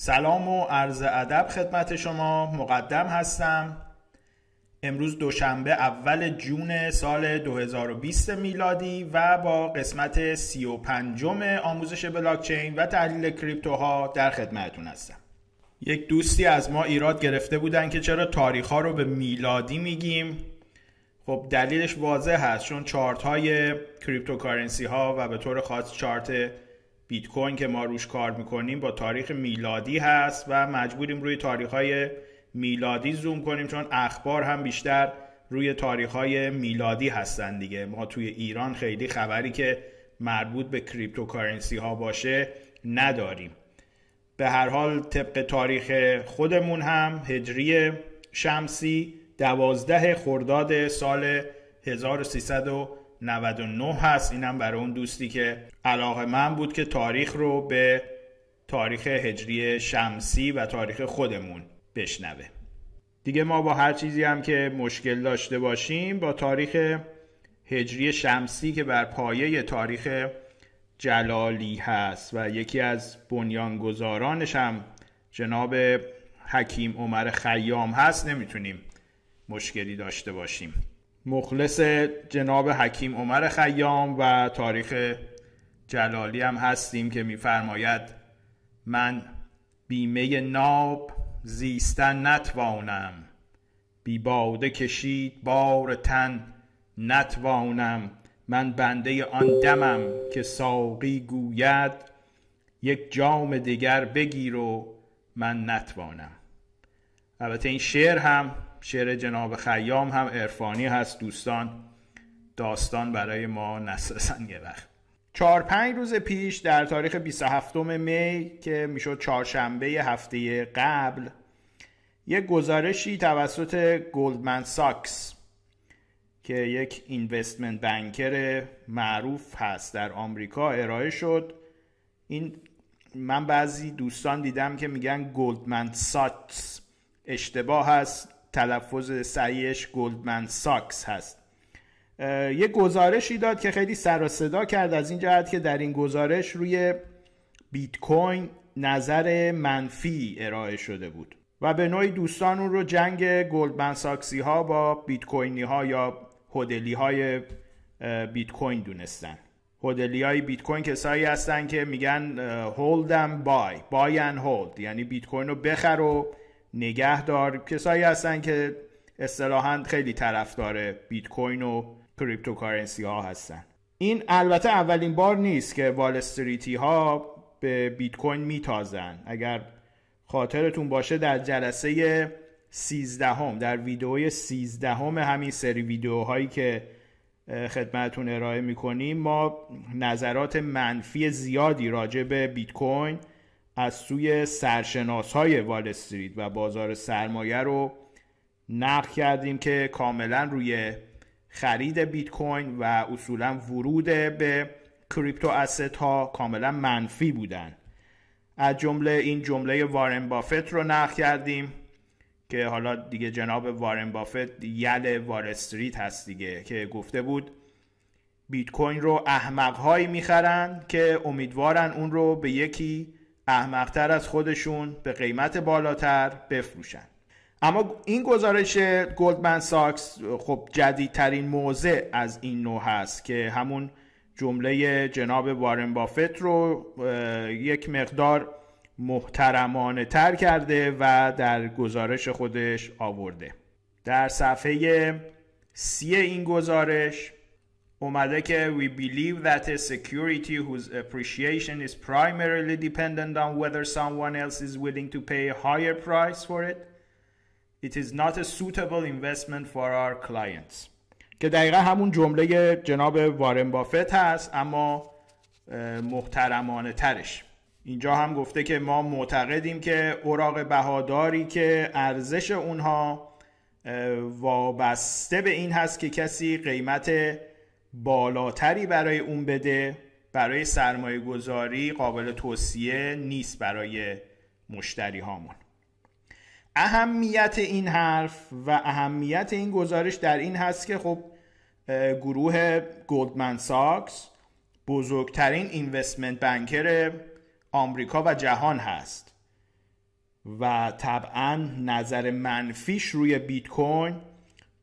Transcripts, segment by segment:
سلام و عرض ادب خدمت شما. مقدم هستم. امروز دوشنبه اول جون سال 2020 میلادی و با قسمت 35 آموزش بلاکچین و تحلیل کریپتوها در خدمتتون هستم. یک دوستی از ما ایراد گرفته بودن که چرا تاریخ ها رو به میلادی میگیم. خب دلیلش واضح هست چون چارت های cryptocurrency ها و به طور خاص چارت بیت کوین که ما روش کار می‌کنیم با تاریخ میلادی هست و مجبوریم روی تاریخ های میلادی زوم کنیم چون اخبار هم بیشتر روی تاریخ های میلادی هستن دیگه. ما توی ایران خیلی خبری که مربوط به cryptocurrency ها باشه نداریم. به هر حال طبق تاریخ خودمون هم هجری شمسی دوازده خرداد سال 1300 99 هست. اینم برای اون دوستی که علاقه من بود که تاریخ رو به تاریخ هجری شمسی و تاریخ خودمون بشنوه. دیگه ما با هر چیزی هم که مشکل داشته باشیم با تاریخ هجری شمسی که بر پایه تاریخ جلالی هست و یکی از بنیانگذارانش هم جناب حکیم عمر خیام هست. نمی‌تونیم مشکلی داشته باشیم. مخلص جناب حکیم عمر خیام و تاریخ جلالی هم هستیم که میفرماید من بیمه ناب زیستن نتوانم بی باده کشید بار تن نتوانم من بنده آن دمم که ساقی گوید یک جام دیگر بگیر و من نتوانم. البته این شعر هم شعر جناب خیام هم عرفانی هست دوستان. داستان برای ما نسازن یه وقت. چهار پنج روز پیش در تاریخ 27 می که می‌شد چهارشنبه هفته قبل یک گزارشی توسط گلدمن ساکس که یک اینوستمنت بنکر معروف هست در آمریکا ارائه شد. این من بعضی دوستان دیدم که میگن Goldman Sachs اشتباه هست تلفظ صحیحش Goldman Sachs هست. یه گزارشی داد که خیلی سر و صدا کرد از این جهت که در این گزارش روی بیت کوین نظر منفی ارائه شده بود و به نوعی دوستان اون رو جنگ Goldman Sachs ی ها با بیت کوینی ها یا hodler های بیت کوین دونستن. hodler های بیت کوین کسایی هستن که میگن and buy buy and hold یعنی بیت کوین رو بخر و نگه دار کسایی هستن که اصطلاحا خیلی طرفدار بیت کوین و cryptocurrency ها هستن. این البته اولین بار نیست که Wall Street ی ها به بیت کوین میتازن. اگر خاطرتون باشه در جلسه 13 هم در ویدئوی 13 هم همین سری ویدیوهایی که خدمتون ارائه می‌کنیم ما نظرات منفی زیادی راجع به بیت کوین از سوی سرشناس های وال استریت و بازار سرمایه رو نقل کردیم که کاملا روی خرید بیت کوین و اصولا ورود به کریپتو اسست ها کاملا منفی بودن. از جمله این جمله وارن بافت رو نقل کردیم که حالا دیگه جناب وارن بافت یل وال استریت هست دیگه که گفته بود بیت کوین رو احمق هایی می‌خرن که امیدوارن اون رو به یکی احمقتر از خودشون به قیمت بالاتر بفروشن. اما این گزارش گلدمن ساکس خب جدیدترین موضع از این نوع هست که همون جمله جناب وارن بافت رو یک مقدار محترمانه تر کرده و در گزارش خودش آورده. در صفحه سی این گزارش اومده که we believe that a security whose appreciation is primarily dependent on whether someone else is willing to pay a higher price for it it is not a suitable investment for our clients که دقیقا همون جمله جناب وارن بافت هست اما محترمانه ترش اینجا هم گفته که ما معتقدیم که اوراق بهاداری که ارزش اونها وابسته به این هست که کسی قیمت بالاتری برای اون بده برای سرمایه گذاری قابل توصیه نیست برای مشتری هامون اهمیت این حرف و اهمیت این گزارش در این هست که خب گروه گلدمن ساکس بزرگترین اینوستمنت بنکر آمریکا و جهان هست و طبعا نظر منفیش روی بیت کوین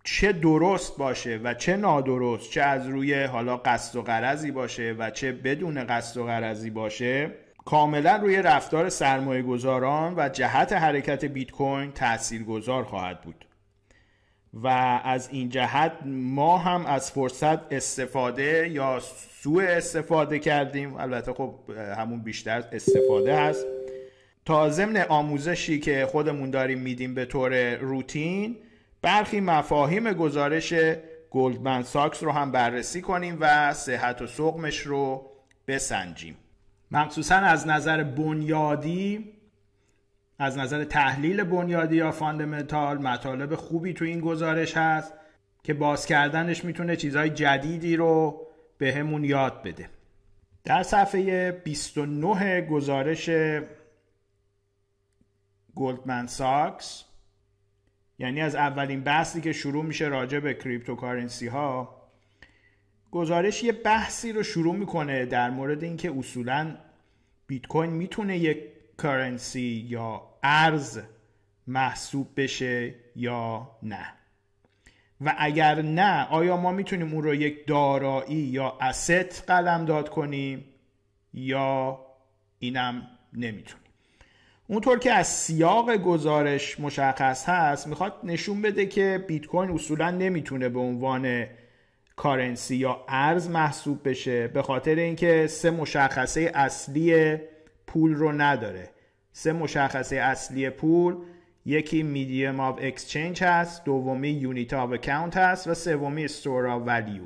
چه درست باشه و چه نادرست چه از روی حالا قصد و قرضی باشه و چه بدون قصد و قرضی باشه کاملا روی رفتار سرمایه گذاران و جهت حرکت بیت کوین تأثیر گذار خواهد بود. و از این جهت ما هم از فرصت استفاده یا سوء استفاده کردیم. البته خب همون بیشتر استفاده هست. تا ضمن آموزشی که خودمون داریم میدیم به طور روتین برخی مفاهیم گزارش Goldman Sachs رو هم بررسی کنیم و صحت و سقمش رو بسنجیم. مخصوصا از نظر بنیادی از نظر تحلیل بنیادی یا fundamental مطالب خوبی تو این گزارش هست که باز کردنش می‌تونه چیزهای جدیدی رو به همون یاد بده. در صفحه 29 گزارش گلدمن ساکس یعنی از اولین بحثی که شروع میشه راجع به cryptocurrency ها گزارش یه بحثی رو شروع می‌کنه در مورد اینکه اصولا بیت کوین می‌تونه یک currency یا ارز محسوب بشه یا نه. و اگر نه آیا ما می‌تونیم اون رو یک دارایی یا اسست قلم داد کنیم یا اینم نمی‌تونیم اونطور که از سیاق گزارش مشخص هست می‌خواد نشون بده که بیت کوین اصولا نمی‌تونه به عنوان کارنسی یا ارز محسوب بشه به خاطر اینکه سه مشخصه اصلی پول رو نداره. سه مشخصه اصلی پول یکی medium of exchange هست دومی unit of account هست و سومی store of value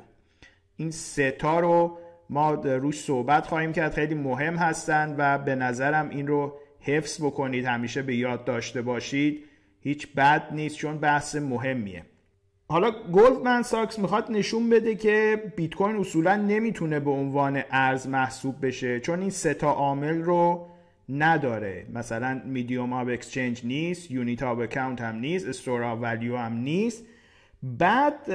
این سه تا رو ما روش صحبت خواهیم کرد خیلی مهم هستند و به نظرم این رو حفظ بکنید همیشه به یاد داشته باشید. هیچ بد نیست چون بحث مهمیه. حالا گلدمن ساکس می‌خواد نشون بده که بیت کوین اصولا نمی‌تونه به عنوان ارز محسوب بشه چون این سه تا عامل رو نداره. مثلا medium of exchange نیست unit of account هم نیست store of value هم نیست. بعد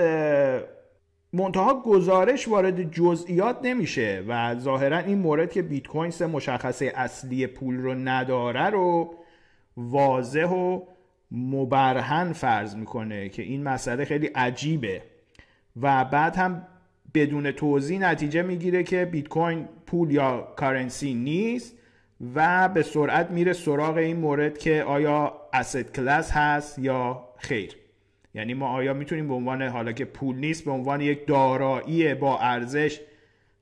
منتها گزارش وارد جزئیات نمیشه و ظاهرا این مورد که بیت کوین سه مشخصه اصلی پول رو نداره رو واضح و مبرهن فرض می‌کنه که این مسئله خیلی عجیبه. و بعد هم بدون توضیح نتیجه می‌گیره که بیت کوین پول یا currency نیست و به سرعت میره سراغ این مورد که آیا اسید کلاس هست یا خیر. یعنی ما آیا می‌تونیم به عنوان حالا که پول نیست به عنوان یک دارایی با ارزش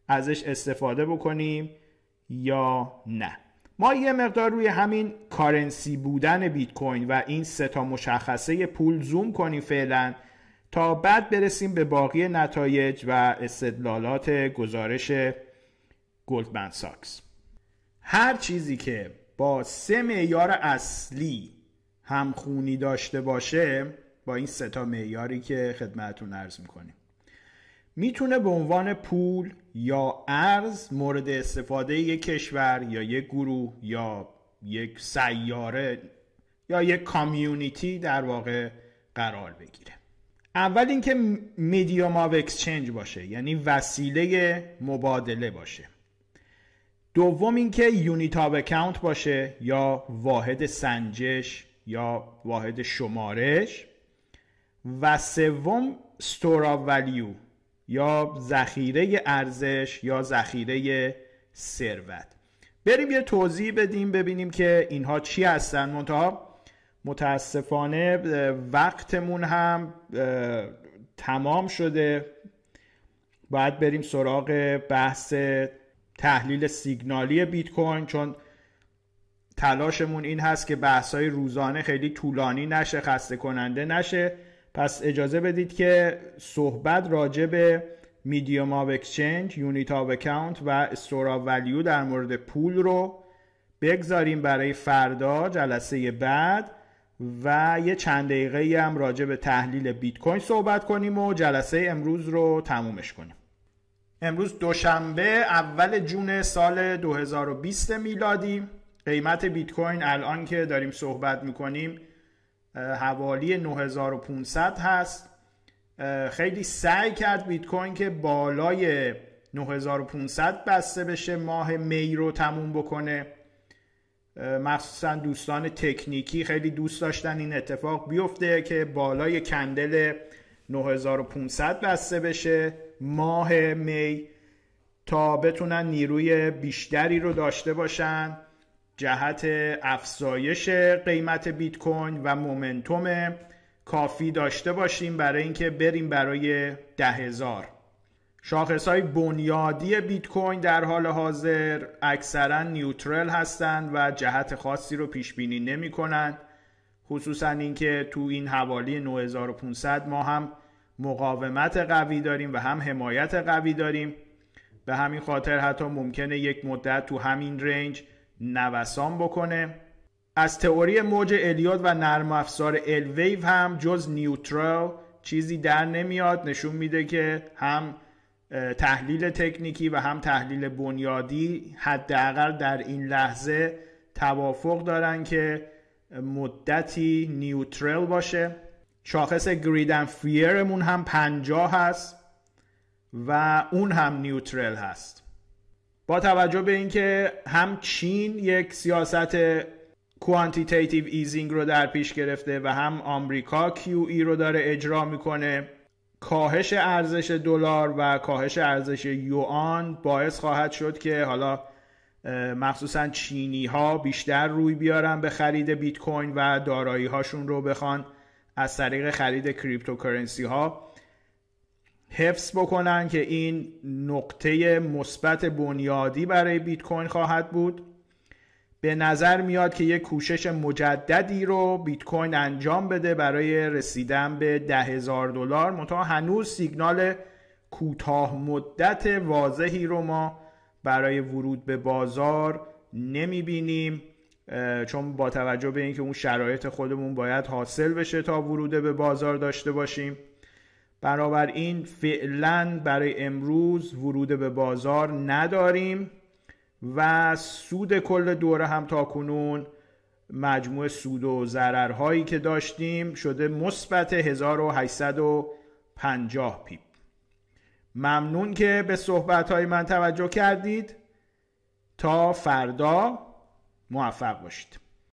ازش استفاده بکنیم یا نه؟ ما یه مقدار روی همین کارنسی بودن بیت کوین و این سه تا مشخصه پول زوم کنیم فعلا تا بعد برسیم به باقی نتایج و استدلالات گزارش گلدمن ساکس. هر چیزی که با سه معیار اصلی همخونی داشته باشه با این سه تا معیاری که خدمتتون عرض می‌کنیم. می‌تونه به عنوان پول یا ارز مورد استفاده یک کشور یا یک گروه یا یک سیاره یا یک کامیونیتی در واقع قرار بگیره. اول اینکه medium of exchange باشه یعنی وسیله مبادله باشه. دوم اینکه unit of account باشه یا واحد سنجش یا واحد شمارش. و سوم store of value یا ذخیره ارزش یا ذخیره ثروت. بریم یه توضیح بدیم ببینیم که اینها چی هستن. منتها متاسفانه وقتمون هم تمام شده. باید بریم سراغ بحث تحلیل سیگنالی بیت کوین چون تلاشمون این هست که بحث های روزانه خیلی طولانی نشه خسته کننده نشه. پس اجازه بدید که صحبت راجع به medium of exchange unit of account و store of value در مورد پول رو بگذاریم برای فردا جلسه بعد و یه چند دقیقه هم راجع به تحلیل بیت کوین صحبت کنیم و جلسه امروز رو تمومش کنیم. امروز دوشنبه اول جون سال 2020 میلادی. قیمت بیت کوین الان که داریم صحبت می‌کنیم حوالی 9500 هست. خیلی سعی کرد بیت کوین که بالای 9500 بسته بشه ماه می رو تموم بکنه. مخصوصا دوستان تکنیکی خیلی دوست داشتن این اتفاق بیفته که بالای کندل 9500 بسته بشه ماه می تا بتونن نیروی بیشتری رو داشته باشن. جهت افزایش قیمت بیت کوین و مومنتوم کافی داشته باشیم برای اینکه بریم برای ده هزار. شاخص های بنیادی بیت کوین در حال حاضر اکثرا نیوترل هستند و جهت خاصی رو پیش بینی نمی کنند خصوصا اینکه تو این حوالی 9500 ما هم مقاومت قوی داریم و هم حمایت قوی داریم. به همین خاطر حتی ممکنه یک مدت تو همین رنج نوسان بکنه. از تئوری موج الیاد و نرم افزار الویو هم جز نیوترال چیزی در نمیاد. نشون میده که هم تحلیل تکنیکی و هم تحلیل بنیادی حداقل در این لحظه توافق دارن که مدتی neutral باشه. شاخص greed and fear مون هم 50 هست و اون هم neutral هست. با توجه به اینکه هم چین یک سیاست quantitative easing رو در پیش گرفته و هم آمریکا QE رو داره اجرا می‌کنه کاهش ارزش دلار و کاهش ارزش یوان باعث خواهد شد که حالا مخصوصا چینی ها بیشتر روی بیارن به خرید بیت کوین و دارایی هاشون رو بخوان از طریق خرید cryptocurrency ها حفظ بکنن که این نقطه مثبت بنیادی برای بیت کوین خواهد بود. به نظر میاد که یک کوشش مجددی رو بیت کوین انجام بده برای رسیدن به ده هزار دلار. منتها هنوز سیگنال کوتاه مدت واضحی رو ما برای ورود به بازار نمی بینیم چون با توجه به اینکه اون شرایط خودمون باید حاصل بشه تا ورود به بازار داشته باشیم. این فعلا برای امروز ورود به بازار نداریم و سود کل دوره هم تا کنون مجموع سود و ضررهایی که داشتیم شده مثبت 1850 پیپ. ممنون که به صحبت های من توجه کردید. تا فردا موفق باشید.